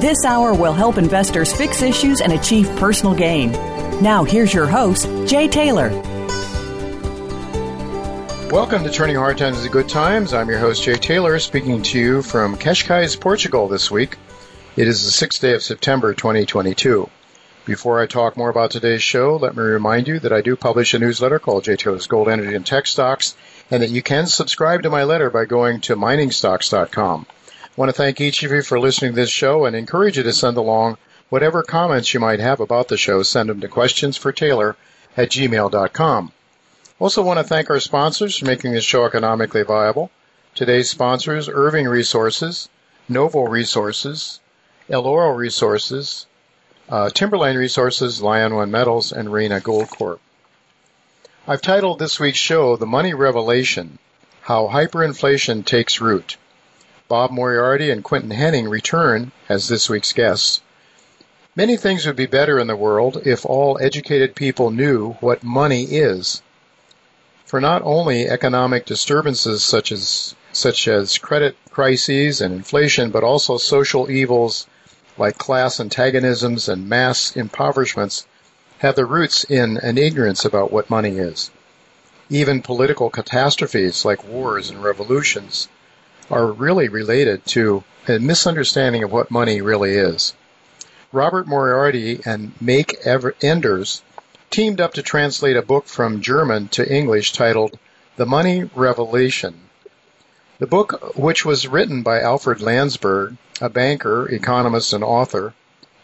This hour will help investors fix issues and achieve personal gain. Now, here's your host, Jay Taylor. Welcome to Turning Hard Times into Good Times. I'm your host, Jay Taylor, speaking to you from Cascais, Portugal this week. It is the sixth day of September 2022. Before I talk more about today's show, let me remind you that I do publish a newsletter called Jay Taylor's Gold Energy and Tech Stocks and that you can subscribe to my letter by going to miningstocks.com. Want to thank each of you for listening to this show and encourage you to send along whatever comments you might have about the show. Send them to questions for Taylor at gmail.com. Also want to thank our sponsors for making this show economically viable. Today's sponsors, Irving Resources, Novo Resources, Eloro Resources, uh, Timberline Resources, Lion One Metals, and Reyna Gold Corp. I've titled this week's show The Money Revelation How Hyperinflation Takes Root. Bob Moriarty and Quentin Hennigh return as this week's guests. Many things would be better in the world if all educated people knew what money is. For not only economic disturbances such as such as credit crises and inflation, but also social evils like class antagonisms and mass impoverishments have their roots in an ignorance about what money is. Even political catastrophes like wars and revolutions are really related to a misunderstanding of what money really is. Robert Moriarty and Make Enders teamed up to translate a book from German to English titled The Money Revelation. The book, which was written by Alfred Lansburgh, a banker, economist, and author,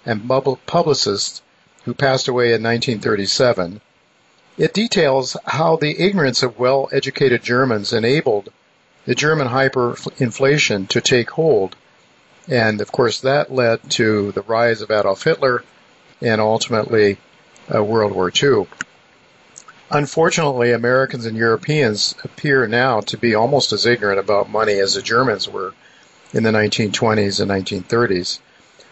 and publicist, who passed away in 1937. It details how the ignorance of well educated Germans enabled the German hyperinflation to take hold. And of course, that led to the rise of Adolf Hitler and ultimately uh, World War II. Unfortunately, Americans and Europeans appear now to be almost as ignorant about money as the Germans were in the 1920s and 1930s.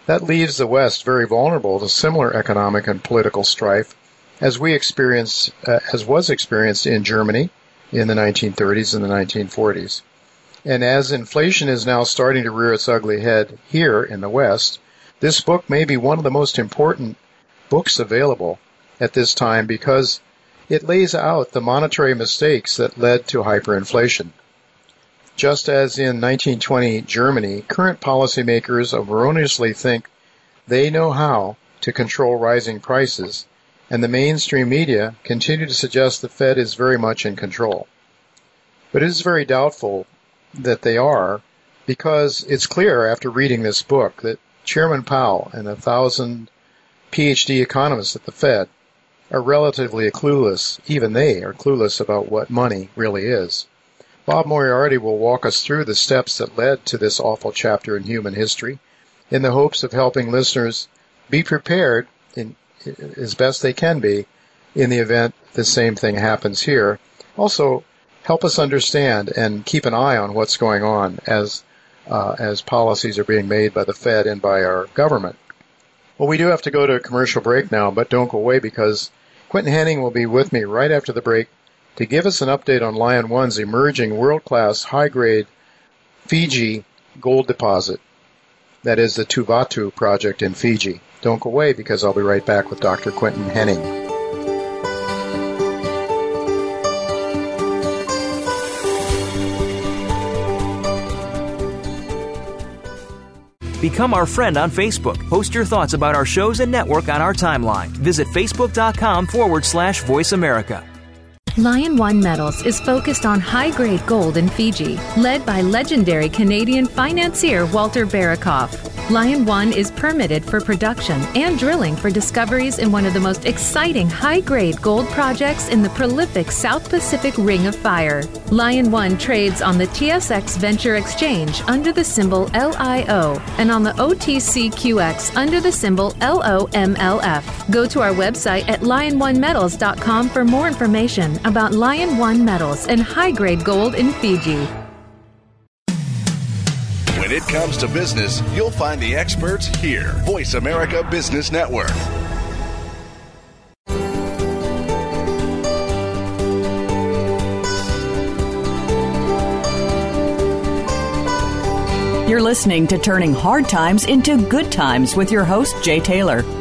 That leaves the West very vulnerable to similar economic and political strife as we experience, uh, as was experienced in Germany in the 1930s and the 1940s. And as inflation is now starting to rear its ugly head here in the West, this book may be one of the most important books available at this time because it lays out the monetary mistakes that led to hyperinflation. Just as in 1920 Germany, current policymakers erroneously think they know how to control rising prices, and the mainstream media continue to suggest the Fed is very much in control. But it is very doubtful that they are because it's clear after reading this book that Chairman Powell and a thousand PhD economists at the Fed are relatively clueless, even they are clueless about what money really is. Bob Moriarty will walk us through the steps that led to this awful chapter in human history in the hopes of helping listeners be prepared in, as best they can be in the event the same thing happens here. Also, help us understand and keep an eye on what's going on as uh, as policies are being made by the Fed and by our government. Well, we do have to go to a commercial break now, but don't go away because Quentin Hennigh will be with me right after the break to give us an update on Lion One's emerging world-class high-grade Fiji gold deposit. That is the Tuvatu project in Fiji. Don't go away because I'll be right back with Dr. Quentin Hennigh. Become our friend on Facebook. Post your thoughts about our shows and network on our timeline. Visit facebook.com forward slash voice America. Lion One Metals is focused on high grade gold in Fiji, led by legendary Canadian financier Walter Berukoff. Lion One is permitted for production and drilling for discoveries in one of the most exciting high grade gold projects in the prolific South Pacific Ring of Fire. Lion One trades on the TSX Venture Exchange under the symbol LIO and on the OTCQX under the symbol LOMLF. Go to our website at liononemetals.com for more information about Lion One Metals and high grade gold in Fiji. It comes to business, you'll find the experts here. Voice America Business Network. You're listening to Turning Hard Times into Good Times with your host, Jay Taylor.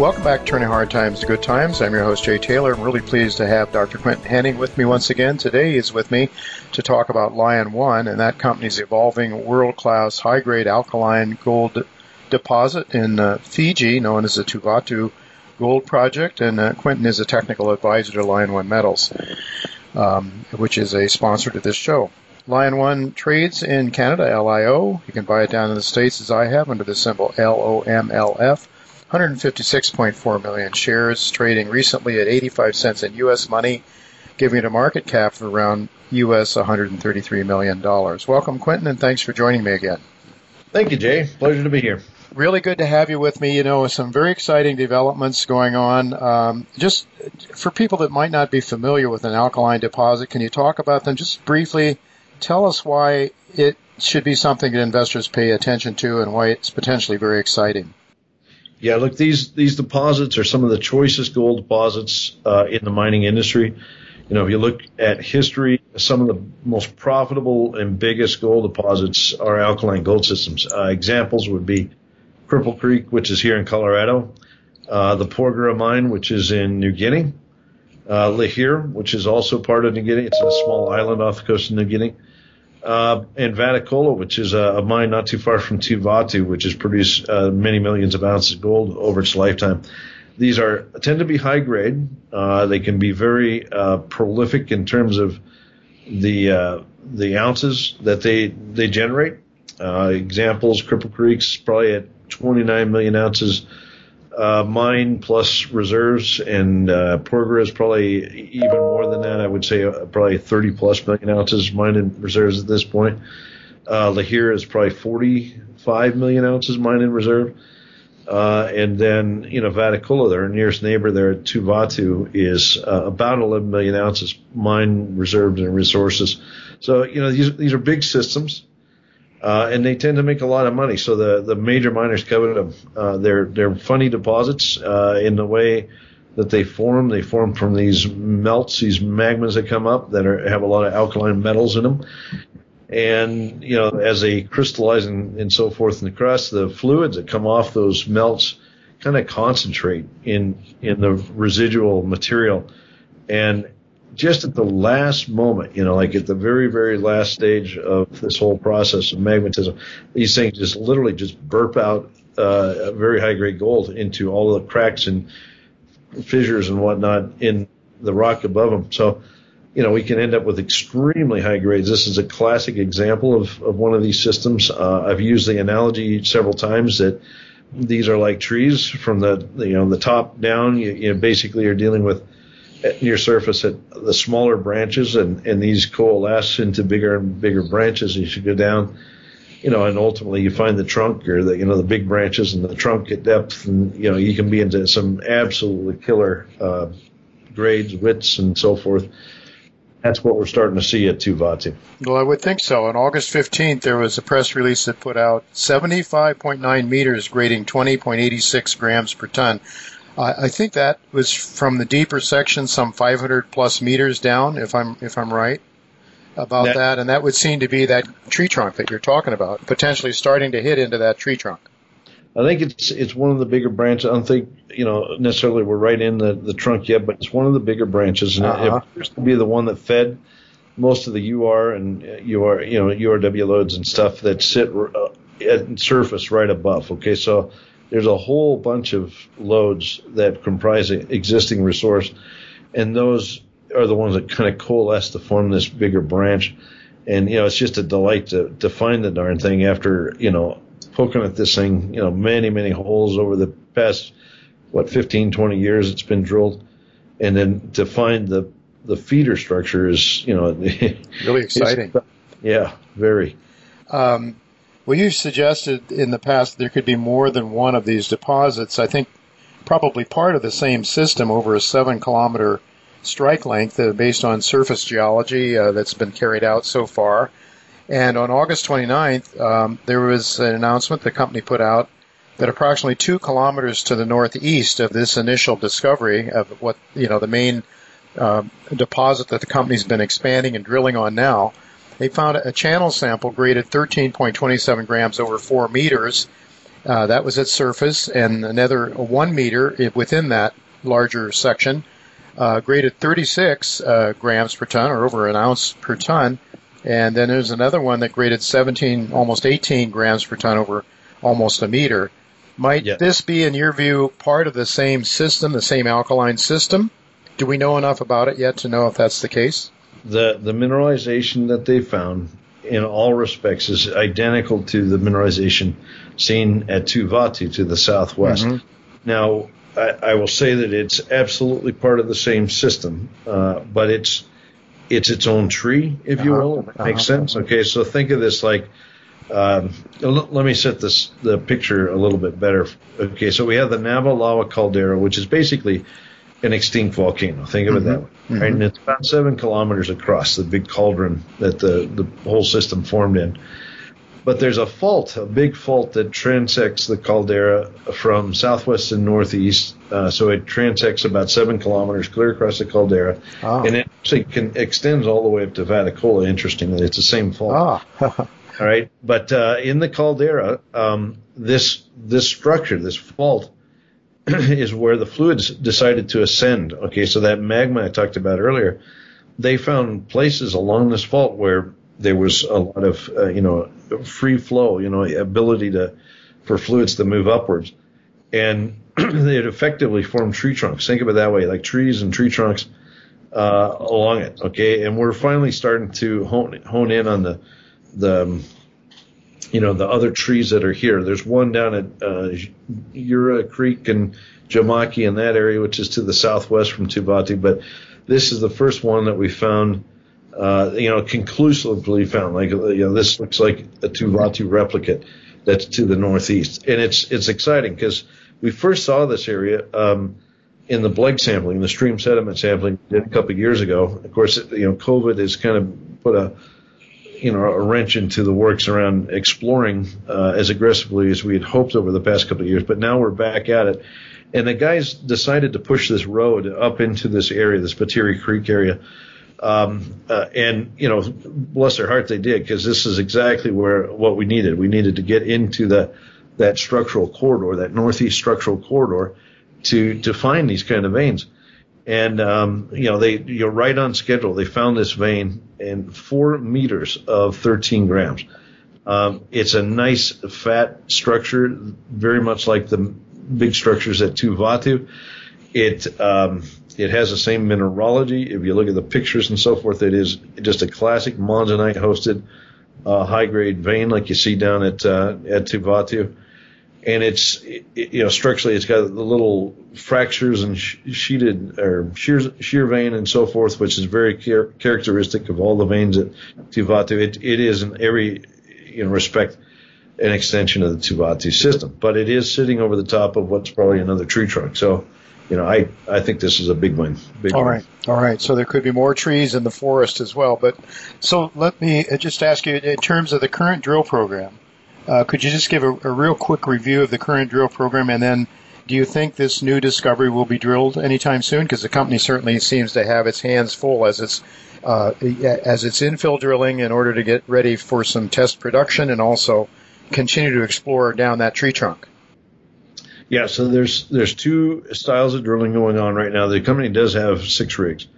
Welcome back to Turning Hard Times to Good Times. I'm your host, Jay Taylor. I'm really pleased to have Dr. Quentin Hennigh with me once again. Today he's with me to talk about Lion One, and that company's evolving world class high grade alkaline gold deposit in uh, Fiji, known as the Tuvatu Gold Project. And uh, Quentin is a technical advisor to Lion One Metals, um, which is a sponsor to this show. Lion One trades in Canada, LIO. You can buy it down in the States as I have under the symbol LOMLF. 156.4 million shares, trading recently at 85 cents in U.S. money, giving it a market cap of around U.S. 133 million dollars. Welcome, Quentin, and thanks for joining me again. Thank you, Jay. Pleasure to be here. Really good to have you with me. You know, some very exciting developments going on. Um, just for people that might not be familiar with an alkaline deposit, can you talk about them just briefly? Tell us why it should be something that investors pay attention to and why it's potentially very exciting. Yeah, look, these these deposits are some of the choicest gold deposits uh, in the mining industry. You know, if you look at history, some of the most profitable and biggest gold deposits are alkaline gold systems. Uh, examples would be Cripple Creek, which is here in Colorado, uh, the Porgera mine, which is in New Guinea, uh, Lihir, which is also part of New Guinea. It's a small island off the coast of New Guinea uh, and Vatukoula, which is a, a, mine not too far from Tuvatu, which has produced uh, many millions of ounces of gold over its lifetime. These are tend to be high grade. Uh, they can be very uh, prolific in terms of the uh, the ounces that they they generate. Uh, examples: Cripple Creek's probably at 29 million ounces uh, mine plus reserves, and uh, Porgera is probably even more than that. I would say uh, probably 30 plus million ounces mine and reserves at this point. Uh, Lihir is probably 45 million ounces mine in reserve. Uh, and then, you know, Vatukoula, their nearest neighbor there at Tuvatu, is uh, about 11 million ounces mine reserves and resources. So, you know, these, these are big systems uh, and they tend to make a lot of money. So the, the major miners covet them. Uh, they're they're funny deposits uh, in the way that they form. They form from these melts, these magmas that come up that are, have a lot of alkaline metals in them. And you know, as they crystallize and, and so forth in the crust, the fluids that come off those melts kind of concentrate in in the residual material. And just at the last moment, you know, like at the very, very last stage of this whole process of magmatism, these things just literally just burp out uh, very high grade gold into all the cracks and fissures and whatnot in the rock above them. So, you know, we can end up with extremely high grades. This is a classic example of, of one of these systems. Uh, I've used the analogy several times that these are like trees from the, you know, the top down. You, you basically are dealing with near surface at the smaller branches and, and these coalesce into bigger and bigger branches as you go down you know and ultimately you find the trunk or the you know the big branches and the trunk at depth and you know you can be into some absolutely killer uh, grades widths and so forth that's what we're starting to see at Tuvatu. Well, I would think so. On August 15th, there was a press release that put out 75.9 meters grading 20.86 grams per ton I think that was from the deeper section, some 500 plus meters down, if I'm if I'm right about that, that, and that would seem to be that tree trunk that you're talking about, potentially starting to hit into that tree trunk. I think it's it's one of the bigger branches. I don't think you know necessarily we're right in the, the trunk yet, but it's one of the bigger branches, and uh-huh. it appears to be the one that fed most of the UR and UR you know URW lodes and stuff that sit uh, at surface right above. Okay, so there's a whole bunch of lodes that comprise an existing resource, and those are the ones that kind of coalesce to form this bigger branch. And you know, it's just a delight to to find the darn thing after you know poking at this thing, you know, many many holes over the past what 15, 20 years it's been drilled, and then to find the the feeder structure is you know really exciting. Yeah, very. Um, well, you've suggested in the past there could be more than one of these deposits. I think probably part of the same system over a seven kilometer strike length uh, based on surface geology uh, that's been carried out so far. And on August 29th, um, there was an announcement the company put out that approximately two kilometers to the northeast of this initial discovery of what, you know, the main uh, deposit that the company's been expanding and drilling on now, they found a channel sample graded 13.27 grams over four meters. Uh, that was at surface, and another one meter within that larger section, uh, graded 36 uh, grams per ton, or over an ounce per ton. And then there's another one that graded 17, almost 18 grams per ton over almost a meter. Might yeah. this be, in your view, part of the same system, the same alkaline system? Do we know enough about it yet to know if that's the case? The the mineralization that they found in all respects is identical to the mineralization seen at Tuvatu to the southwest. Mm-hmm. Now, I, I, will say that it's absolutely part of the same system, uh, but it's it's its own tree, if you uh-huh. will. Uh-huh. Makes sense. Okay, so think of this like. Um, let me set this the picture a little bit better. Okay, so we have the Navilawa caldera, which is basically an extinct volcano. Think of mm-hmm. it that way. Mm-hmm. Right? And it's about seven kilometers across the big cauldron that the, the whole system formed in. But there's a fault, a big fault that transects the caldera from southwest and northeast. Uh, so it transects about seven kilometers clear across the caldera, oh. and it actually can extends all the way up to Vatukoula. Interestingly, it's the same fault. Oh. all right, but uh, in the caldera, um, this this structure, this fault, is where the fluids decided to ascend. Okay, so that magma I talked about earlier, they found places along this fault where there was a lot of uh, you know free flow, you know, ability to for fluids to move upwards, and it effectively formed tree trunks. Think of it that way, like trees and tree trunks uh, along it. Okay, and we're finally starting to hone hone in on the the you know the other trees that are here. There's one down at uh, Ura Creek and Jamaki in that area, which is to the southwest from Tuvatu. But this is the first one that we found, uh, you know, conclusively found. Like you know, this looks like a Tuvatu replicate that's to the northeast, and it's it's exciting because we first saw this area. Um, in the BLEG sampling, the stream sediment sampling did a couple of years ago. Of course, you know, COVID has kind of put a you know a wrench into the works around exploring uh, as aggressively as we had hoped over the past couple of years. But now we're back at it, and the guys decided to push this road up into this area, this Patiri Creek area. Um, uh, and you know, bless their heart, they did because this is exactly where what we needed. We needed to get into the that structural corridor, that northeast structural corridor, to to find these kind of veins and um, you know they you're right on schedule. They found this vein in four meters of 13 grams. Um, it's a nice fat structure, very much like the big structures at Tuvatu. It um, it has the same mineralogy. If you look at the pictures and so forth, it is just a classic monzonite hosted uh, high grade vein like you see down at uh, at Tuvatu and it's you know structurally it's got the little fractures and sheeted or shear, shear vein and so forth, which is very char- characteristic of all the veins at Tuvatu. It, it is in every you know respect an extension of the Tuvatu system, but it is sitting over the top of what's probably another tree trunk. So, you know, I, I think this is a big one. Big all right, all right. So there could be more trees in the forest as well. But so let me uh, just ask you in terms of the current drill program. Uh, could you just give a, a, real quick review of the current drill program and then Do you think this new discovery will be drilled anytime soon? Because the company certainly seems to have its hands full as it's uh, as its infill drilling in order to get ready for some test production and also continue to explore down that tree trunk. Yeah, so there's there's two styles of drilling going on right now. The company does have six rigs.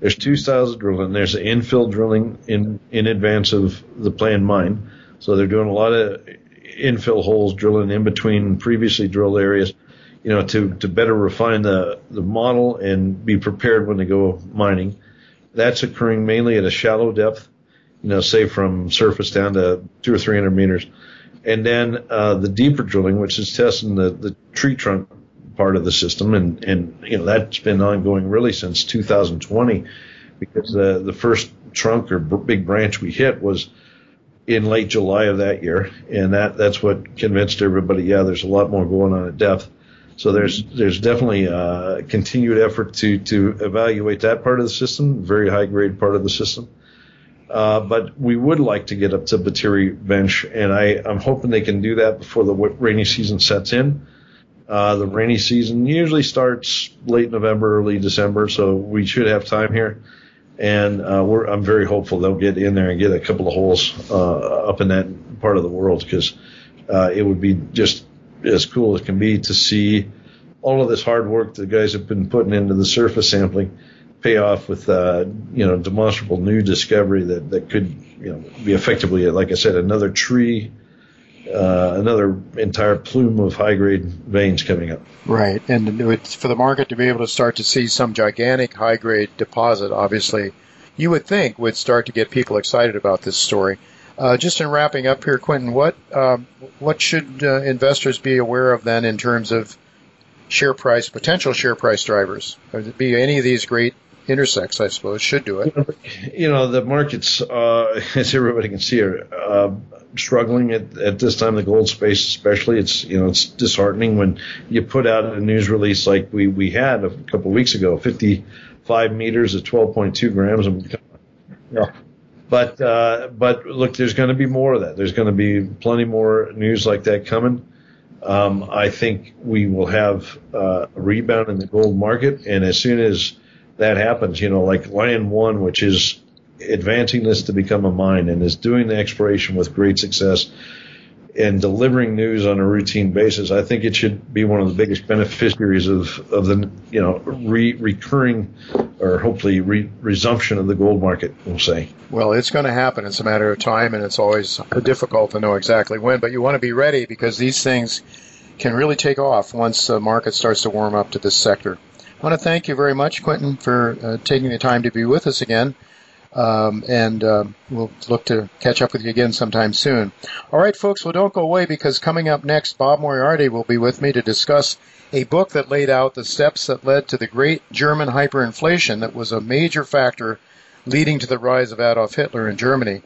There's two styles of drilling. There's the infill drilling in in advance of the planned mine. So they're doing a lot of infill holes, drilling in between previously drilled areas, you know, to to better refine the the model and be prepared when they go mining. That's occurring mainly at a shallow depth, you know, say from surface down to two or three hundred meters and then uh, the deeper drilling, which is testing the, the tree trunk part of the system, and and you know that's been ongoing really since 2020, because the the first trunk or big branch we hit was in late July of that year, and that that's what convinced everybody. Yeah, there's a lot more going on at depth. So there's there's definitely a uh, continued effort to to evaluate that part of the system, very high grade part of the system. Uh, but we would like to get up to Batiri bench, and I, I'm hoping they can do that before the rainy season sets in. Uh, the rainy season usually starts late November, early December, so we should have time here. And uh, I'm very hopeful they'll get in there and get a couple of holes uh, up in that part of the world because uh, it would be just as cool as can be to see all of this hard work the guys have been putting into the surface sampling pay off with uh, you know demonstrable new discovery that that could you know be effectively like I said another tree. Uh, another entire plume of high grade veins coming up. Right, and for the market to be able to start to see some gigantic high grade deposit, obviously, you would think would start to get people excited about this story. Uh, just in wrapping up here, Quentin, what um, what should uh, investors be aware of then in terms of share price, potential share price drivers? Would it be any of these great intersects, I suppose, should do it. You know, the markets, uh, as everybody can see, are uh, struggling at, at this time. The gold space, especially, it's you know it's disheartening when you put out a news release like we we had a couple of weeks ago, 55 meters at 12.2 grams. And, yeah. But uh, but look, there's going to be more of that. There's going to be plenty more news like that coming. Um, I think we will have uh, a rebound in the gold market, and as soon as that happens, you know, like Lion One, which is advancing this to become a mine and is doing the exploration with great success and delivering news on a routine basis, I think it should be one of the biggest beneficiaries of, of the you know re- recurring or hopefully re- resumption of the gold market. We'll say. Well, it's going to happen. It's a matter of time, and it's always difficult to know exactly when. But you want to be ready because these things can really take off once the market starts to warm up to this sector. I want to thank you very much, Quentin, for uh, taking the time to be with us again. Um, and uh, we'll look to catch up with you again sometime soon. All right, folks, well, don't go away because coming up next, Bob Moriarty will be with me to discuss a book that laid out the steps that led to the great German hyperinflation that was a major factor leading to the rise of Adolf Hitler in Germany.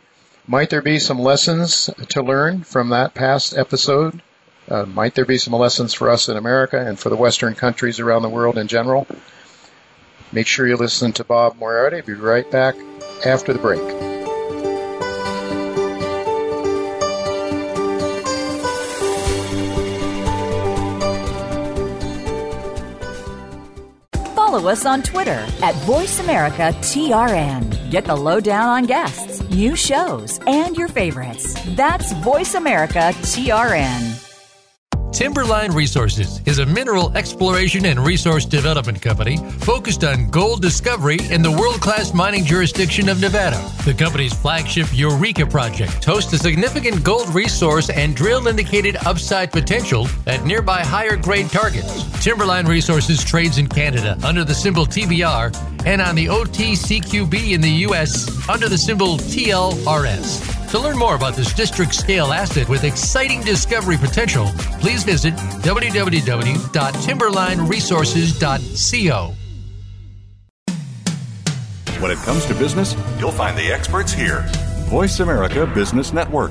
Might there be some lessons to learn from that past episode? Uh, might there be some lessons for us in America and for the Western countries around the world in general? Make sure you listen to Bob Moriarty. Be right back after the break. Follow us on Twitter at VoiceAmericaTRN. Get the lowdown on guests, new shows, and your favorites. That's VoiceAmericaTRN. Timberline Resources is a mineral exploration and resource development company focused on gold discovery in the world class mining jurisdiction of Nevada. The company's flagship Eureka project hosts a significant gold resource and drill indicated upside potential at nearby higher grade targets. Timberline Resources trades in Canada under the symbol TBR and on the OTCQB in the U.S. under the symbol TLRS. To learn more about this district scale asset with exciting discovery potential, please visit www.timberlineresources.co. When it comes to business, you'll find the experts here. Voice America Business Network.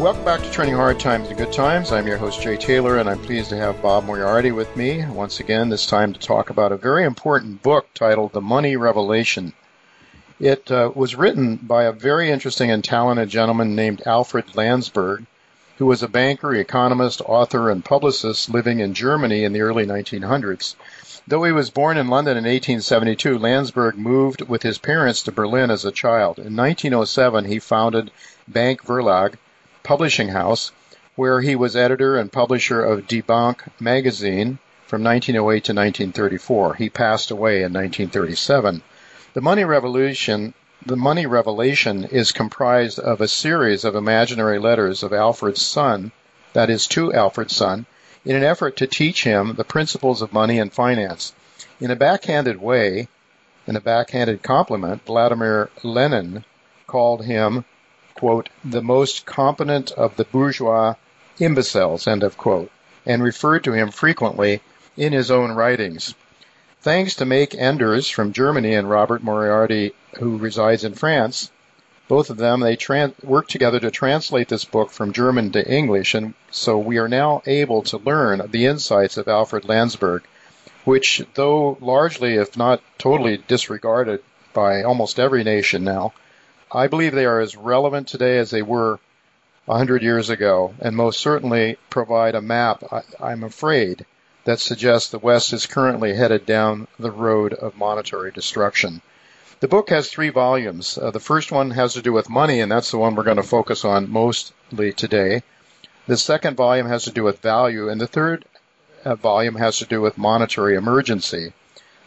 Welcome back to Turning Hard Times to Good Times. I'm your host, Jay Taylor, and I'm pleased to have Bob Moriarty with me once again, this time to talk about a very important book titled The Money Revelation. It uh, was written by a very interesting and talented gentleman named Alfred Lansburgh, who was a banker, economist, author, and publicist living in Germany in the early 1900s. Though he was born in London in 1872, Lansburgh moved with his parents to Berlin as a child. In 1907, he founded Bank Verlag, publishing house, where he was editor and publisher of Die Bank magazine from 1908 to 1934. He passed away in 1937. The Money Revolution the Money Revelation is comprised of a series of imaginary letters of Alfred's son, that is, to Alfred's son, in an effort to teach him the principles of money and finance. In a backhanded way, in a backhanded compliment, Vladimir Lenin called him quote, the most competent of the bourgeois imbeciles, end of quote, and referred to him frequently in his own writings. Thanks to Make Enders from Germany and Robert Moriarty, who resides in France, both of them, they tran- worked together to translate this book from German to English, and so we are now able to learn the insights of Alfred Lansburgh, which, though largely, if not totally disregarded by almost every nation now, I believe they are as relevant today as they were a hundred years ago, and most certainly provide a map, I, am afraid, that suggests the West is currently headed down the road of monetary destruction. The book has three volumes. Uh, the first one has to do with money, and that's the one we're going to focus on mostly today. The second volume has to do with value, and the third uh, volume has to do with monetary emergency.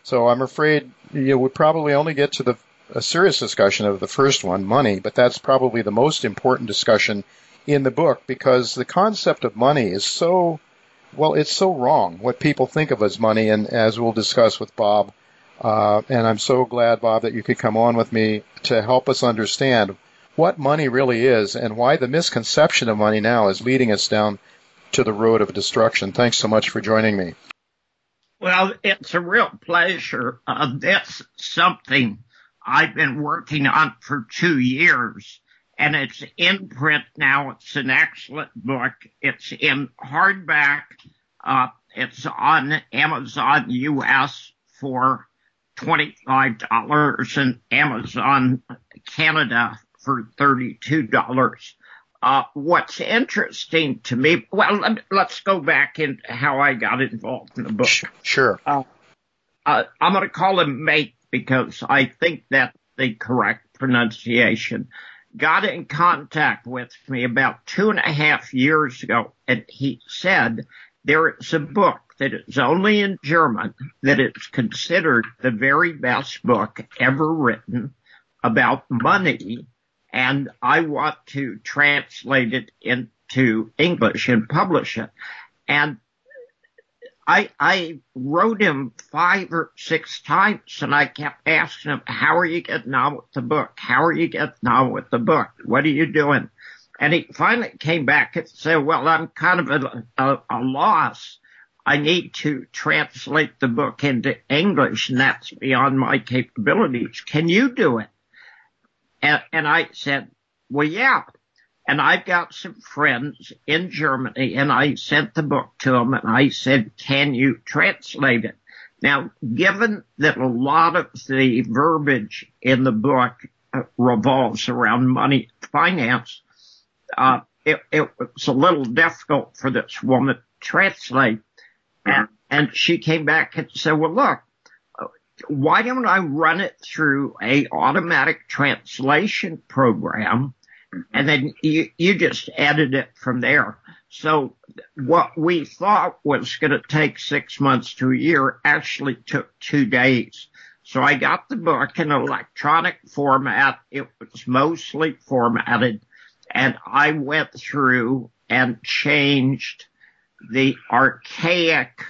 So I'm afraid you would probably only get to the a serious discussion of the first one, money, but that's probably the most important discussion in the book because the concept of money is so, well, it's so wrong what people think of as money, and as we'll discuss with Bob. Uh, and I'm so glad, Bob, that you could come on with me to help us understand what money really is and why the misconception of money now is leading us down to the road of destruction. Thanks so much for joining me. Well, it's a real pleasure. Uh, that's something I've been working on for two years and it's in print now. It's an excellent book. It's in hardback. Uh, it's on Amazon US for $25 and Amazon Canada for $32. Uh, what's interesting to me, well, let, us go back into how I got involved in the book. Sure. Uh, uh, I'm going to call him Make because I think that's the correct pronunciation, got in contact with me about two and a half years ago, and he said there is a book that is only in German that is considered the very best book ever written about money, and I want to translate it into English and publish it. And I, I wrote him five or six times and I kept asking him, how are you getting on with the book? How are you getting on with the book? What are you doing? And he finally came back and said, well, I'm kind of a, a, a loss. I need to translate the book into English and that's beyond my capabilities. Can you do it? And, and I said, well, yeah. And I've got some friends in Germany and I sent the book to them and I said, can you translate it? Now, given that a lot of the verbiage in the book uh, revolves around money finance, uh, it, it, was a little difficult for this woman to translate. And, and she came back and said, well, look, why don't I run it through a automatic translation program Mm-hmm. and then you, you just added it from there. So what we thought was going to take six months to a year actually took two days. So I got the book in electronic format. It was mostly formatted and I went through and changed the archaic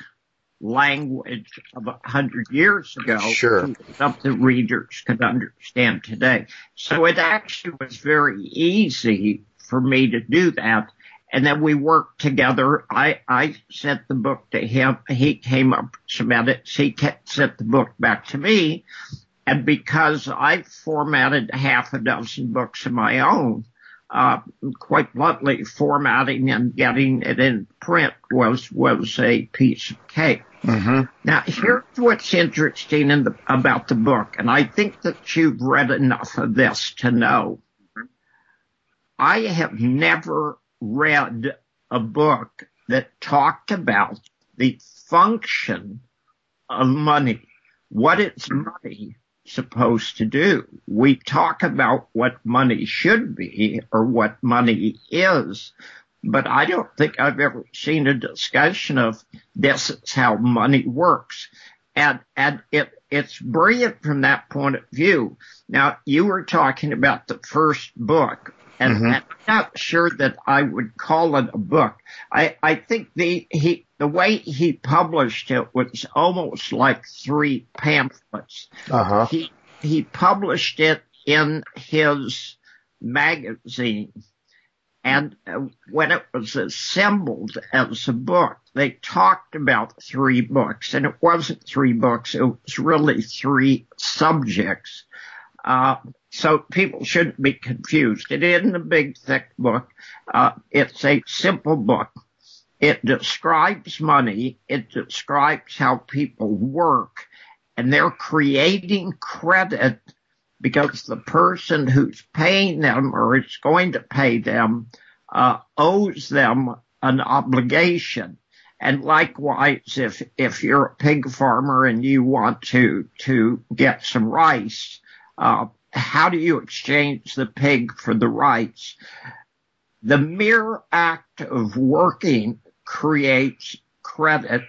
language of a hundred years ago sure. something readers could understand today. So it actually was very easy for me to do that. And then we worked together. I, I sent the book to him. He came up with some edits. He sent the book back to me. And because I formatted half a dozen books of my own, uh, quite bluntly, formatting and getting it in print was was a piece of cake. Mm-hmm. Now, here's what's interesting in the, about the book, and I think that you've read enough of this to know. I have never read a book that talked about the function of money, what it's money supposed to do. We talk about what money should be or what money is, but I don't think I've ever seen a discussion of this is how money works. And, and it, it's brilliant from that point of view. Now, you were talking about the first book, and, mm-hmm. and, I'm not sure that I would call it a book. I, I think the he the way he published it was almost like three pamphlets. Uh-huh. He he published it in his magazine, and uh, when it was assembled as a book, they talked about three books, and it wasn't three books; it was really three subjects. Uh, so people shouldn't be confused. It isn't a big, thick book. Uh, it's a simple book. It describes money. It describes how people work and they're creating credit because the person who's paying them or is going to pay them uh, owes them an obligation. And likewise, if if you're a pig farmer and you want to to get some rice, uh, how do you exchange the pig for the rice? The mere act of working creates credit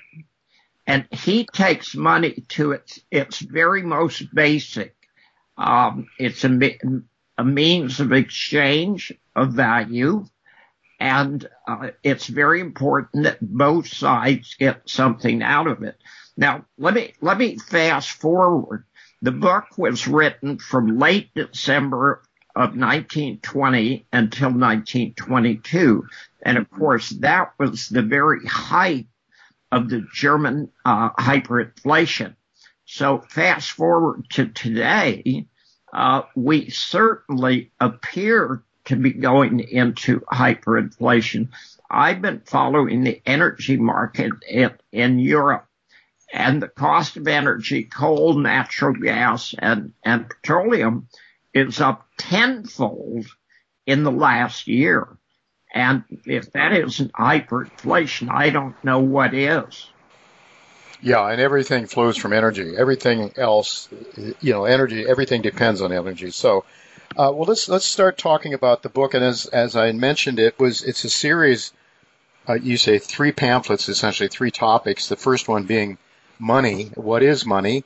and he takes money to its, its very most basic. Um, it's a, a means of exchange of value. And uh, it's very important that both sides get something out of it. Now, let me, let me fast forward the book was written from late December of 1920 until 1922. And of course, that was the very height of the German uh, hyperinflation. So fast forward to today, uh, we certainly appear to be going into hyperinflation. I've been following the energy market in, in Europe and the cost of energy, coal, natural gas, and, and petroleum is up tenfold in the last year. And if that isn't hyperinflation, I don't know what is. Yeah, and everything flows from energy. Everything else, you know, energy. Everything depends on energy. So, uh, well, let's let's start talking about the book. And as as I mentioned, it was it's a series. Uh, you say three pamphlets, essentially three topics. The first one being money. What is money?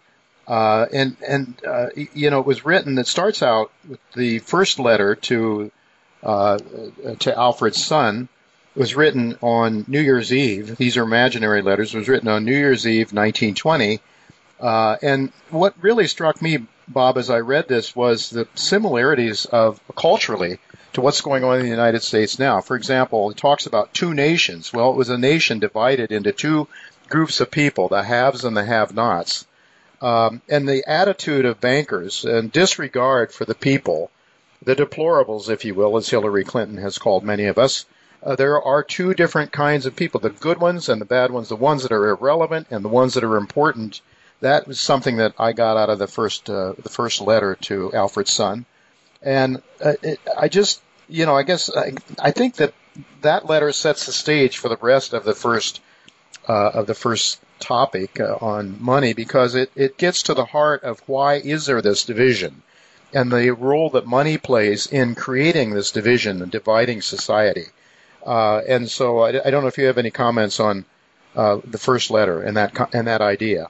Uh, and and uh, you know, it was written. It starts out with the first letter to uh, to Alfred's son. It was written on New Year's Eve. These are imaginary letters. It was written on New Year's Eve, 1920. Uh, and what really struck me, Bob, as I read this, was the similarities of culturally to what's going on in the United States now. For example, it talks about two nations. Well, it was a nation divided into two groups of people, the haves and the have-nots. Um, and the attitude of bankers and disregard for the people, the deplorables, if you will, as Hillary Clinton has called many of us. Uh, there are two different kinds of people, the good ones and the bad ones, the ones that are irrelevant and the ones that are important. That was something that I got out of the first, uh, the first letter to Alfred's son. And uh, it, I just, you know, I guess I, I think that that letter sets the stage for the rest of the first uh, of the first topic uh, on money because it, it gets to the heart of why is there this division and the role that money plays in creating this division and dividing society. Uh, and so I, I, don't know if you have any comments on uh, the first letter and that and that idea.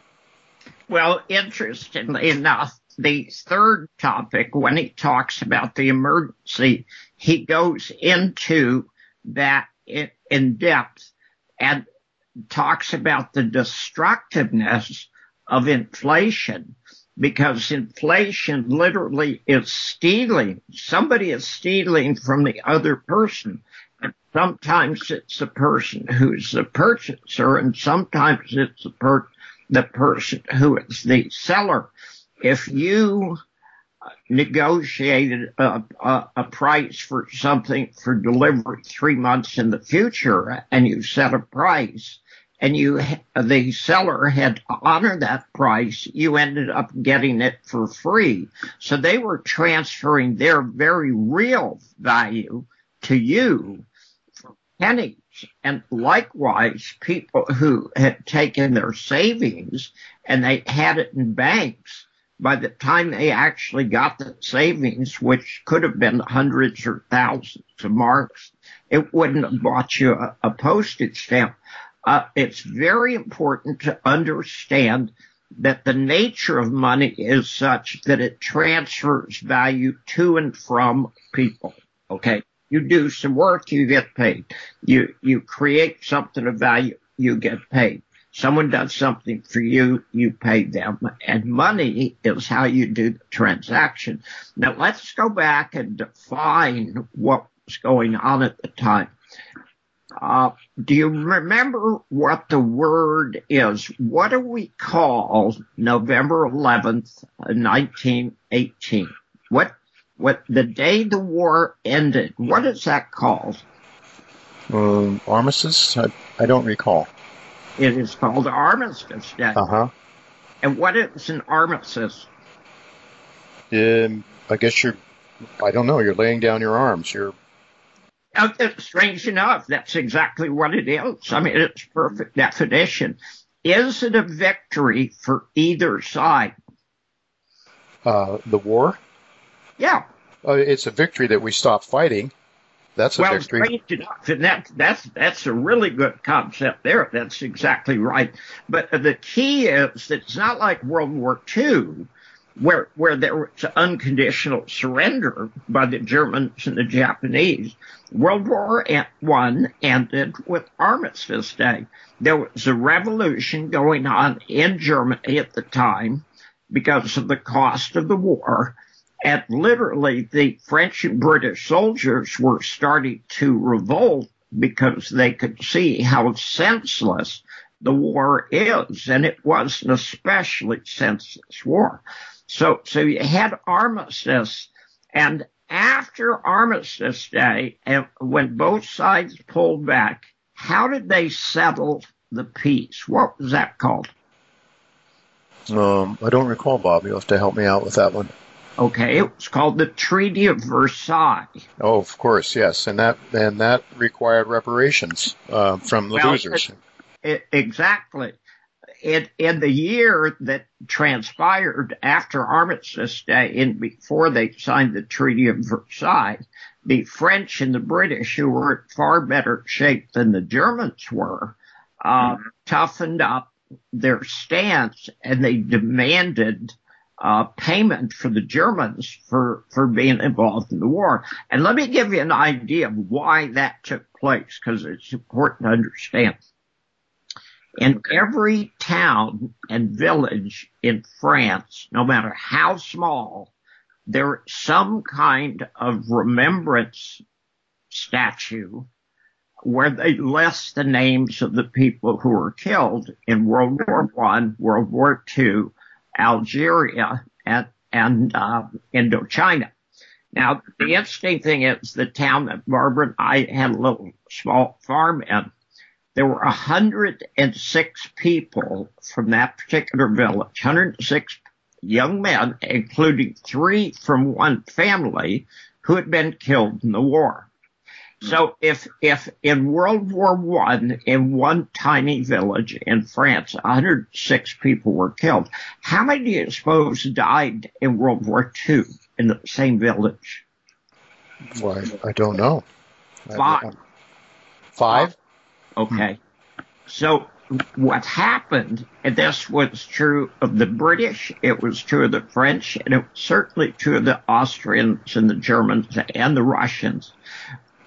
Well, interestingly enough, the third topic, when he talks about the emergency, he goes into that in, in depth and talks about the destructiveness of inflation because inflation literally is stealing. Somebody is stealing from the other person. And sometimes it's the person who's the purchaser and sometimes it's the, per- the person who is the seller. If you negotiated a, a, a, price for something for delivery three months in the future and you set a price and you, the seller had to honor that price, you ended up getting it for free. So they were transferring their very real value to you for pennies. And likewise, people who had taken their savings and they had it in banks, by the time they actually got the savings, which could have been hundreds or thousands of marks, it wouldn't have bought you a, a postage stamp. Uh, it's very important to understand that the nature of money is such that it transfers value to and from people. Okay. You do some work, you get paid. You, you create something of value, you get paid. Someone does something for you, you pay them. And money is how you do the transaction. Now let's go back and define what was going on at the time. Uh, do you remember what the word is? What do we call November 11th, 1918? What, what, the day the war ended, what is that called? Um, armistice? I, I don't recall. It is called Armistice Day. Uh huh. And what is an armistice? Um, I guess you're, I don't know, you're laying down your arms. You're strange enough, that's exactly what it is. I mean, it's perfect definition. Is it a victory for either side? Uh, the war? Yeah. Uh, it's a victory that we stop fighting. That's a well, victory. Strange enough, and that, that's that's a really good concept there. That's exactly right. But the key is that it's not like World War II, where where there was unconditional surrender by the Germans and the Japanese. World War One ended with Armistice Day. There was a revolution going on in Germany at the time because of the cost of the war. And literally the French and British soldiers were starting to revolt because they could see how senseless the war is. And it was an especially senseless war. So, so you had armistice and after Armistice Day, and when both sides pulled back, how did they settle the peace? What was that called? Um, I don't recall, Bob. You'll have to help me out with that one. Okay, it was called the Treaty of Versailles. Oh, of course, yes, and that and that required reparations uh, from the well, losers. It, it, exactly in, in the year that transpired after Armistice Day and before they signed the Treaty of Versailles, the French and the British, who were in far better shape than the Germans were, uh, mm-hmm. toughened up their stance and they demanded uh, payment for the Germans for, for being involved in the war. And let me give you an idea of why that took place because it's important to understand. In every town and village in France, no matter how small, there is some kind of remembrance statue where they list the names of the people who were killed in World War One, World War Two, Algeria, and, and uh, Indochina. Now, the interesting thing is the town that Barbara and I had a little small farm in there were 106 people from that particular village, 106 young men, including three from one family who had been killed in the war. Hmm. So if, if in World War One, in one tiny village in France, 106 people were killed, how many do you suppose died in World War Two in the same village? Why, I don't know. Five. Five? Okay. So what happened, and this was true of the British, it was true of the French, and it was certainly true of the Austrians and the Germans and the Russians.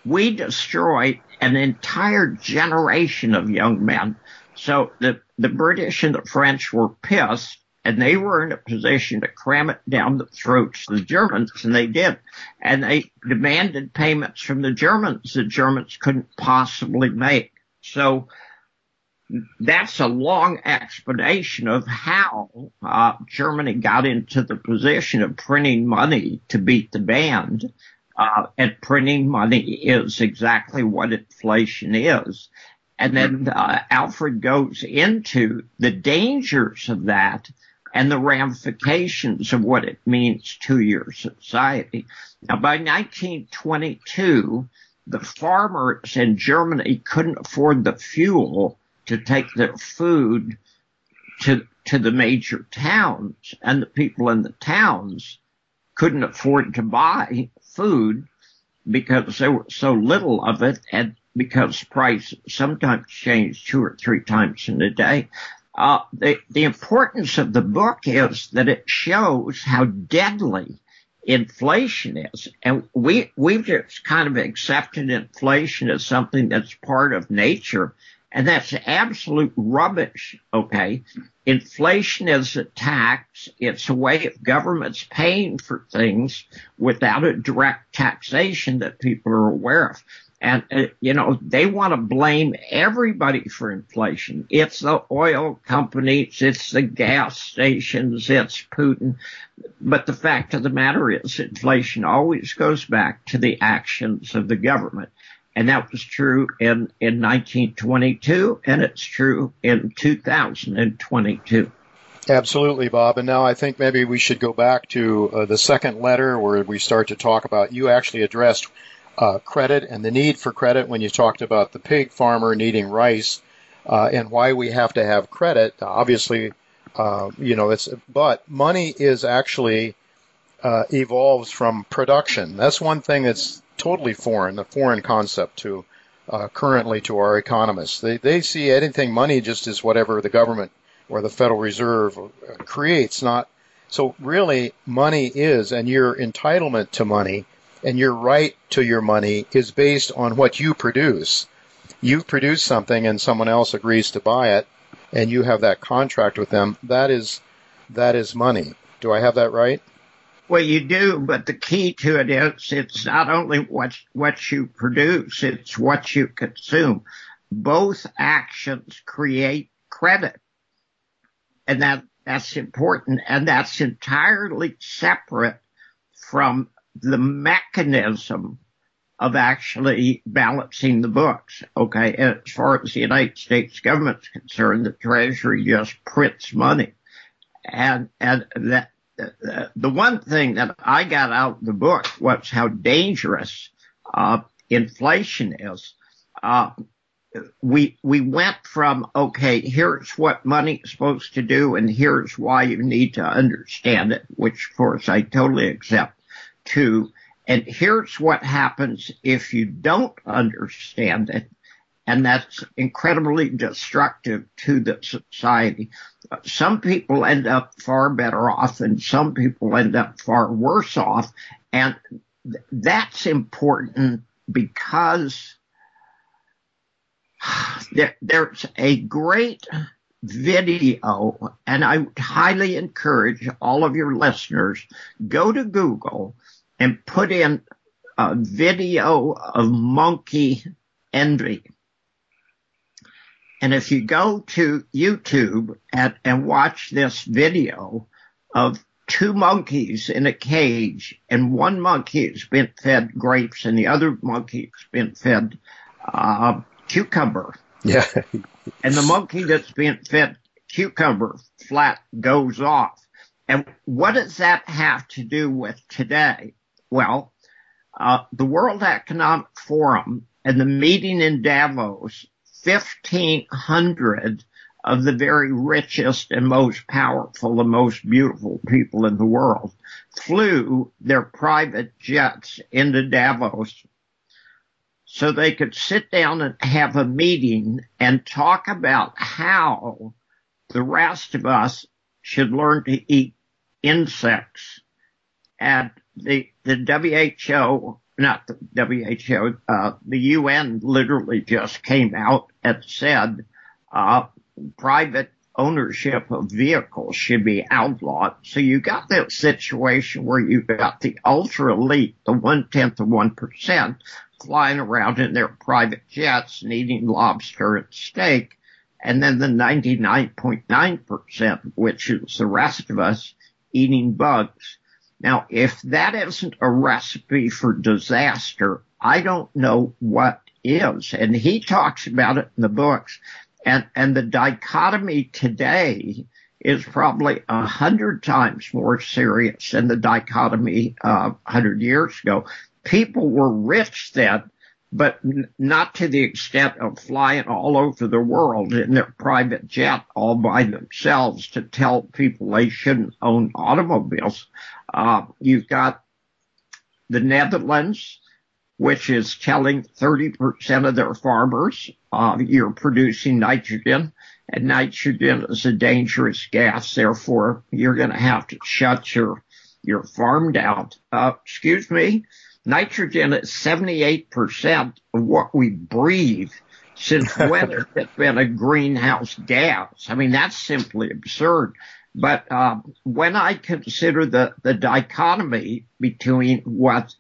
We destroyed an entire generation of young men. So the, the British and the French were pissed and they were in a position to cram it down the throats of the Germans, and they did. And they demanded payments from the Germans the Germans couldn't possibly make. So that's a long explanation of how uh, Germany got into the position of printing money to beat the band. Uh, and printing money is exactly what inflation is. And then uh, Alfred goes into the dangers of that and the ramifications of what it means to your society. Now, by 1922, the farmers in Germany couldn't afford the fuel to take their food to to the major towns, and the people in the towns couldn't afford to buy food because there was so little of it, and because price sometimes changed two or three times in a day. Uh, the, the importance of the book is that it shows how deadly inflation is. And we, we've just kind of accepted inflation as something that's part of nature. And that's absolute rubbish. Okay. Inflation is a tax. It's a way of governments paying for things without a direct taxation that people are aware of. And, uh, you know, they want to blame everybody for inflation. It's the oil companies, it's the gas stations, it's Putin. But the fact of the matter is inflation always goes back to the actions of the government. And that was true in, in 1922 and it's true in 2022. Absolutely, Bob. And now I think maybe we should go back to uh, the second letter where we start to talk about you actually addressed uh, credit and the need for credit when you talked about the pig farmer needing rice uh, and why we have to have credit. Obviously, uh, you know, it's but money is actually uh, evolves from production. That's one thing that's totally foreign, a foreign concept to uh, currently to our economists. They they see anything money just as whatever the government or the Federal Reserve creates, not so really money is, and your entitlement to money and your right to your money is based on what you produce. You produce something and someone else agrees to buy it and you have that contract with them. That is that is money. Do I have that right? Well, you do, but the key to it is it's not only what what you produce, it's what you consume. Both actions create credit. And that that's important and that's entirely separate from the mechanism of actually balancing the books. Okay. As far as the United States government's concerned, the Treasury just prints money. And, and that, the one thing that I got out of the book was how dangerous, uh, inflation is. Uh, we, we went from, okay, here's what money is supposed to do and here's why you need to understand it, which of course I totally accept to, and here's what happens if you don't understand it. And that's incredibly destructive to the society. Some people end up far better off and some people end up far worse off. And that's important because there, there's a great video, and I highly encourage all of your listeners go to Google and put in a video of monkey envy. And if you go to YouTube and, and watch this video of two monkeys in a cage and one monkey has been fed grapes and the other monkey has been fed uh, cucumber. Yeah. and the monkey that's been fed cucumber flat goes off. And what does that have to do with today? Well, uh, the World Economic Forum and the meeting in Davos, 1500 of the very richest and most powerful and most beautiful people in the world flew their private jets into Davos so they could sit down and have a meeting and talk about how the rest of us should learn to eat insects. And the, the WHO, not the WHO, uh, the UN literally just came out and said, uh, private ownership of vehicles should be outlawed. So you got that situation where you got the ultra elite, the one tenth of one percent, flying around in their private jets and eating lobster and steak, and then the 99.9%, which is the rest of us, eating bugs. Now, if that isn't a recipe for disaster, I don't know what is. And he talks about it in the books. And, and the dichotomy today is probably a hundred times more serious than the dichotomy uh, hundred years ago. People were rich then, but n- not to the extent of flying all over the world in their private jet all by themselves to tell people they shouldn't own automobiles. Uh, you've got the Netherlands, which is telling 30% of their farmers, uh, you're producing nitrogen and nitrogen is a dangerous gas. Therefore, you're going to have to shut your, your farm down. Uh, excuse me. Nitrogen is 78% of what we breathe. Since when has been a greenhouse gas? I mean, that's simply absurd. But uh, when I consider the, the dichotomy between what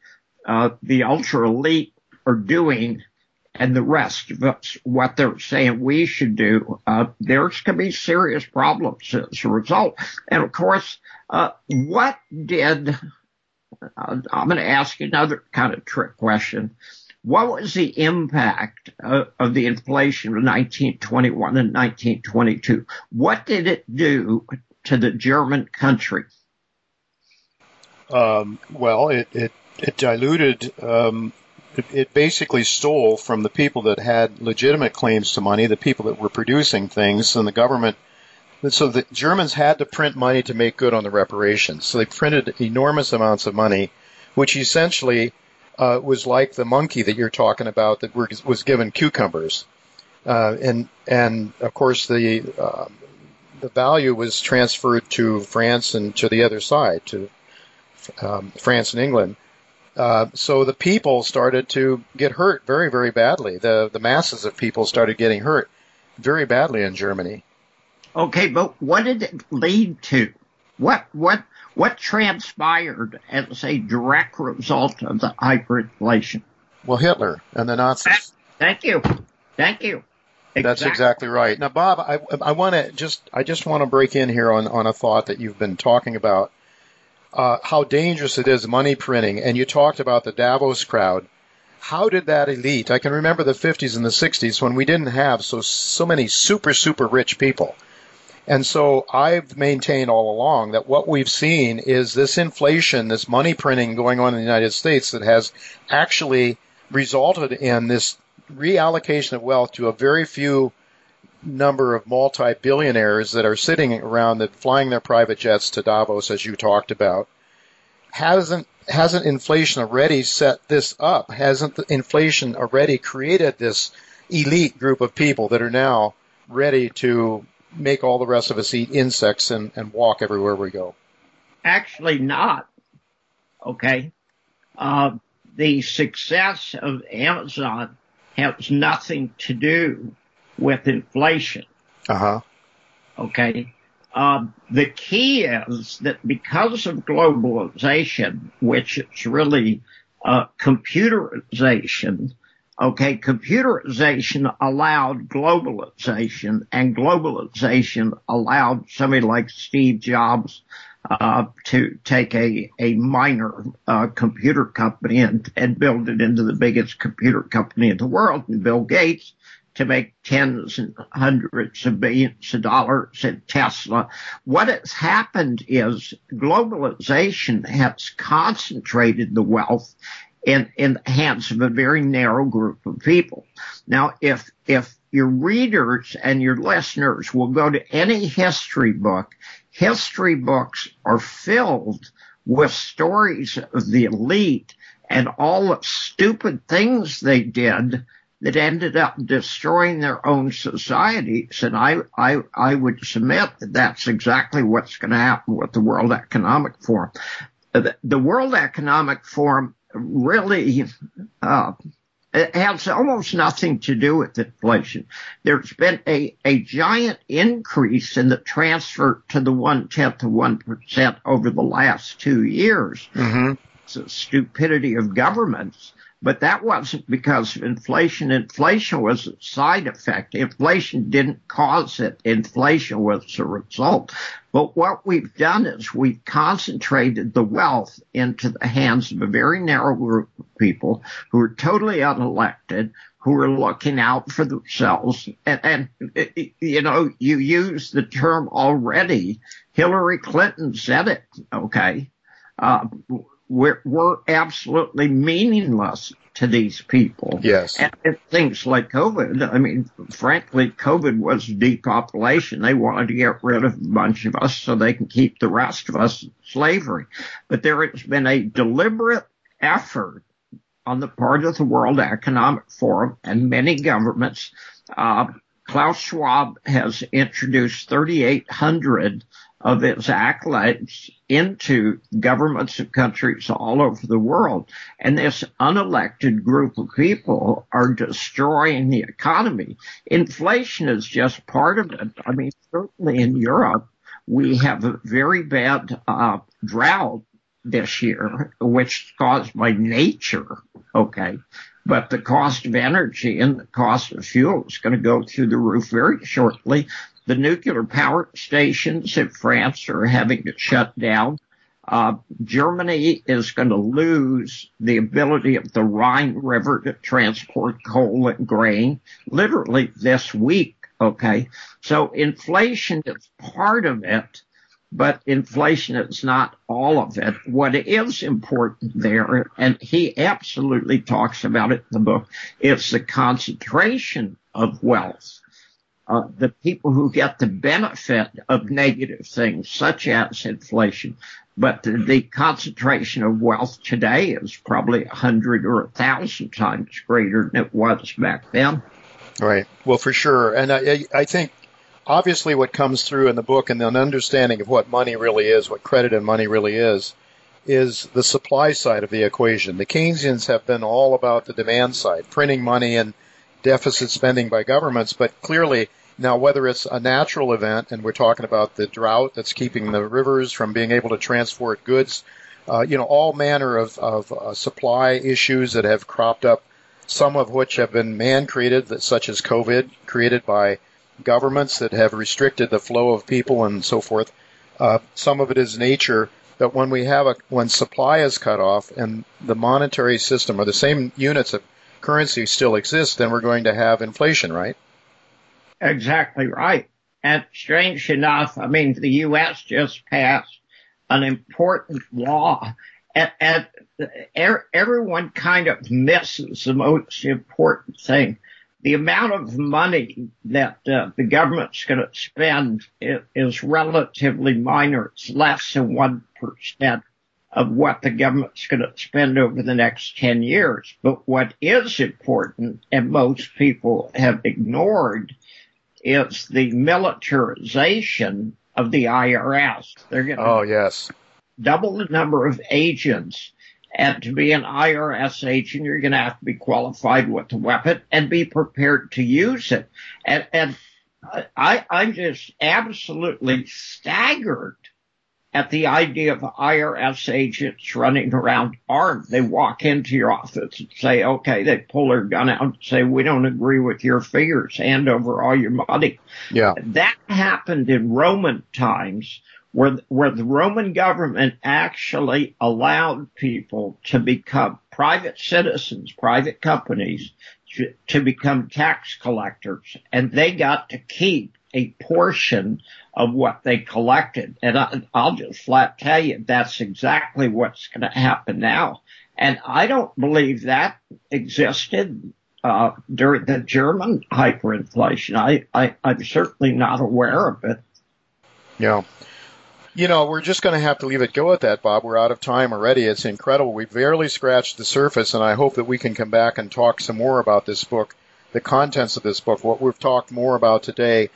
uh, the ultra elite are doing and the rest of us, what they're saying we should do, uh, there's going to be serious problems as a result. And of course, uh, what did, I'm going to ask you another kind of trick question. What was the impact of, of the inflation of 1921 and 1922? What did it do to the German country? Um, well, it, it it diluted. Um, it, it basically stole from the people that had legitimate claims to money, the people that were producing things, and the government. So the Germans had to print money to make good on the reparations. So they printed enormous amounts of money, which essentially uh, was like the monkey that you're talking about that was given cucumbers, uh, and and of course the uh, the value was transferred to France and to the other side to um, France and England. Uh, so the people started to get hurt very, very badly. The the masses of people started getting hurt very badly in Germany. Okay, but what did it lead to? What what what transpired as a direct result of the hyperinflation? Well, Hitler and the Nazis. Thank you, thank you. Exactly. That's exactly right. Now, Bob, I, I want to just I just want to break in here on on a thought that you've been talking about uh, how dangerous it is money printing, and you talked about the Davos crowd. How did that elite? I can remember the 50s and the 60s when we didn't have so so many super super rich people. And so I've maintained all along that what we've seen is this inflation, this money printing going on in the United States that has actually resulted in this reallocation of wealth to a very few number of multi-billionaires that are sitting around that flying their private jets to Davos, as you talked about, hasn't hasn't inflation already set this up? Hasn't inflation already created this elite group of people that are now ready to make all the rest of us eat insects and, and walk everywhere we go? Actually, not. Okay. Uh, the success of Amazon has nothing to do with inflation. Uh huh. Okay. Um, the key is that because of globalization, which is really uh, computerization, okay, computerization allowed globalization, and globalization allowed somebody like Steve Jobs uh, to take a a minor uh, computer company and and build it into the biggest computer company in the world, and Bill Gates to make tens and hundreds of billions of dollars in Tesla. What has happened is globalization has concentrated the wealth in, in the hands of a very narrow group of people. Now, if, if your readers and your listeners will go to any history book, history books are filled with stories of the elite and all the stupid things they did that ended up destroying their own societies. And I, I, I would submit that that's exactly what's going to happen with the World Economic Forum. The, the World Economic Forum really, uh, it has almost nothing to do with inflation. There's been a, a giant increase in the transfer to the one tenth of one percent over the last two years. Mm-hmm. It's the stupidity of governments. But that wasn't because of inflation. Inflation was a side effect. Inflation didn't cause it. Inflation was a result. But what we've done is we've concentrated the wealth into the hands of a very narrow group of people who are totally unelected, who are looking out for themselves. And, and you know, you use the term already. Hillary Clinton said it. Okay. Uh, we're, we're absolutely meaningless to these people. Yes. And, and things like COVID, I mean, frankly, COVID was depopulation. They wanted to get rid of a bunch of us so they can keep the rest of us in slavery. But there has been a deliberate effort on the part of the World Economic Forum and many governments. Uh, Klaus Schwab has introduced 3,800 of its acolytes into governments of countries all over the world. And this unelected group of people are destroying the economy. Inflation is just part of it. I mean, certainly in Europe, we have a very bad uh, drought this year, which is caused by nature. Okay. But the cost of energy and the cost of fuel is going to go through the roof very shortly. The nuclear power stations in France are having to shut down. Uh, Germany is going to lose the ability of the Rhine River to transport coal and grain literally this week. Okay. So inflation is part of it, but inflation is not all of it. What is important there, and he absolutely talks about it in the book, is the concentration of wealth uh, the people who get the benefit of negative things such as inflation. But the, the concentration of wealth today is probably a hundred or a thousand times greater than it was back then. Right. Well, for sure. And I, I think obviously what comes through in the book and an understanding of what money really is, what credit and money really is, is the supply side of the equation. The Keynesians have been all about the demand side, printing money and deficit spending by governments, but clearly now, whether it's a natural event, and we're talking about the drought that's keeping the rivers from being able to transport goods, uh, you know, all manner of, of uh, supply issues that have cropped up, some of which have been man created, such as COVID, created by governments that have restricted the flow of people and so forth. Uh, some of it is nature. But when we have a when supply is cut off and the monetary system or the same units of currency still exists, then we're going to have inflation, right? Exactly right. And strange enough, I mean, the U.S. just passed an important law and, and everyone kind of misses the most important thing. The amount of money that uh, the government's going to spend is relatively minor. It's less than 1% of what the government's going to spend over the next 10 years. But what is important, and most people have ignored, is the militarization of the IRS. They're going to oh yes double the number of agents. And to be an IRS agent, you're going to have to be qualified with a weapon and be prepared to use it. And, and I, I'm just absolutely staggered at the idea of IRS agents running around armed. They walk into your office and say, okay, they pull their gun out and say, we don't agree with your figures, hand over all your money. Yeah. That happened in Roman times where, where the Roman government actually allowed people to become private citizens, private companies, to, to become tax collectors and they got to keep a portion of what they collected. And I, will just flat tell you that's exactly what's going to happen now. And I don't believe that existed uh, during the German hyperinflation. I, I, I'm certainly not aware of it. Yeah. You know, we're just going to have to leave it go at that, Bob. We're out of time already. It's incredible. We've barely scratched the surface, and I hope that we can come back and talk some more about this book, the contents of this book. What we've talked more about today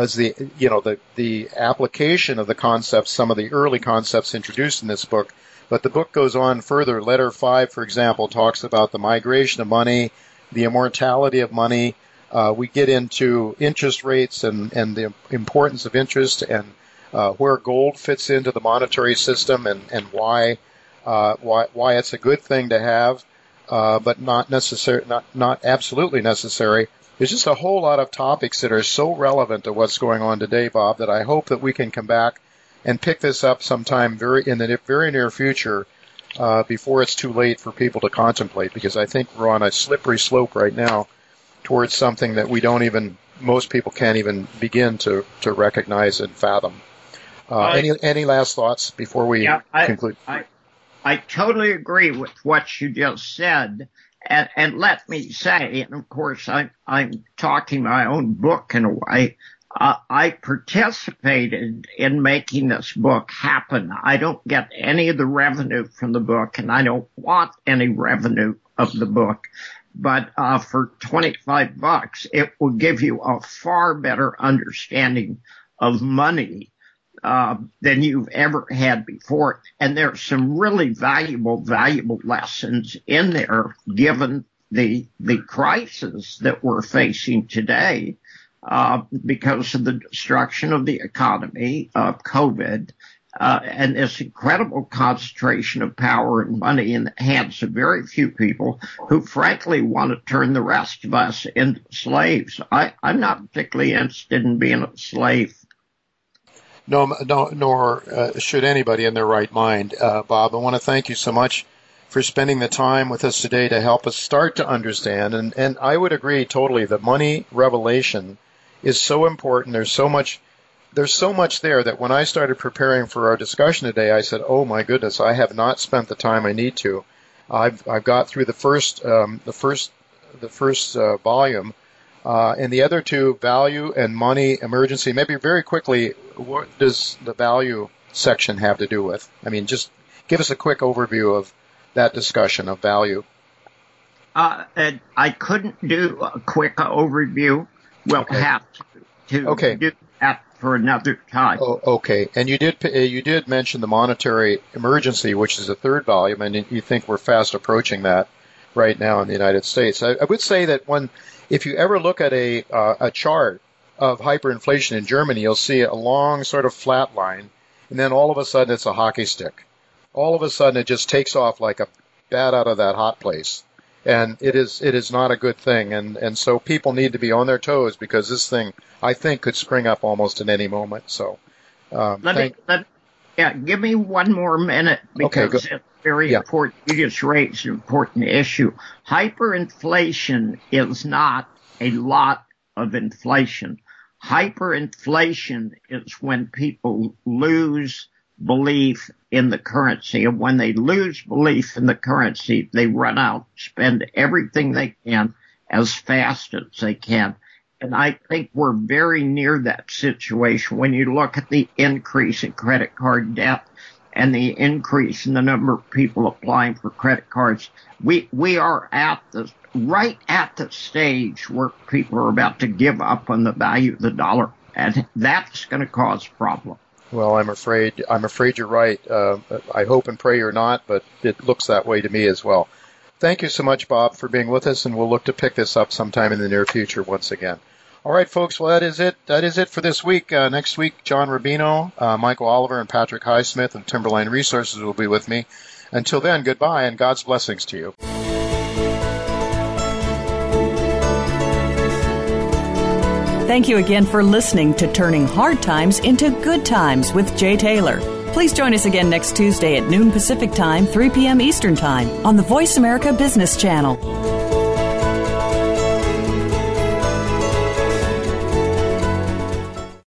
is the, you know, the, the application of the concepts, some of the early concepts introduced in this book. But the book goes on further. Letter five, for example, talks about the migration of money, the immortality of money. Uh, we get into interest rates and, and the importance of interest and uh, where gold fits into the monetary system and, and why, uh, why, why it's a good thing to have, uh, but not necessary, not, not absolutely necessary. There's just a whole lot of topics that are so relevant to what's going on today, Bob, that I hope that we can come back and pick this up sometime very in the very near future uh, before it's too late for people to contemplate because I think we're on a slippery slope right now towards something that we don't even most people can't even begin to, to recognize and fathom. Uh, I, any any last thoughts before we yeah, I, conclude? I, I totally agree with what you just said. And, and let me say, and of course I, I'm talking my own book in a way, uh, I participated in making this book happen. I don't get any of the revenue from the book and I don't want any revenue of the book. But uh, for 25 bucks, it will give you a far better understanding of money uh, than you've ever had before. And there's some really valuable, valuable lessons in there given the, the crisis that we're facing today, uh, because of the destruction of the economy, of COVID, uh, and this incredible concentration of power and money in the hands of very few people who frankly want to turn the rest of us into slaves. I, I'm not particularly interested in being a slave no, no nor uh, should anybody in their right mind. Uh, Bob, I want to thank you so much for spending the time with us today to help us start to understand. And, and I would agree totally that money revelation is so important. There's so much. There's so much there that when I started preparing for our discussion today, I said, "Oh my goodness, I have not spent the time I need to." I've I've got through the first um, the first the first uh, volume, uh, and the other two, value and money emergency, maybe very quickly, what does the value section have to do with? I mean, just give us a quick overview of that discussion of value. Uh, I couldn't do a quick overview. We'll okay. have to, okay. do that for another time. Oh, okay. And you did you did mention the monetary emergency, which is a third volume, and you think we're fast approaching that right now in the United States. I, I would say that when if you ever look at a, uh, a chart of hyperinflation in Germany, you'll see a long sort of flat line, and then all of a sudden it's a hockey stick. All of a sudden it just takes off like a bat out of that hot place. And it is it is not a good thing, and and so people need to be on their toes because this thing I think could spring up almost at any moment. So, um, let thank- me let, yeah, give me one more minute because okay, very yeah. important. You just raised an important issue. Hyperinflation is not a lot of inflation. Hyperinflation is when people lose belief in the currency. And when they lose belief in the currency, they run out, spend everything they can as fast as they can. And I think we're very near that situation when you look at the increase in credit card debt and the increase in the number of people applying for credit cards. We, we are at the, right at the stage where people are about to give up on the value of the dollar. And that's going to cause problems. Well, I'm afraid I'm afraid you're right. Uh, I hope and pray you're not, but it looks that way to me as well. Thank you so much, Bob, for being with us, and we'll look to pick this up sometime in the near future once again. All right, folks. Well, that is it. That is it for this week. Uh, next week, John Rubino, uh, Michael Oliver, and Patrick Highsmith of Timberline Resources will be with me. Until then, goodbye and God's blessings to you. Thank you again for listening to Turning Hard Times into Good Times with Jay Taylor. Please join us again next Tuesday at noon Pacific Time, 3 p.m. Eastern Time on the Voice America Business Channel.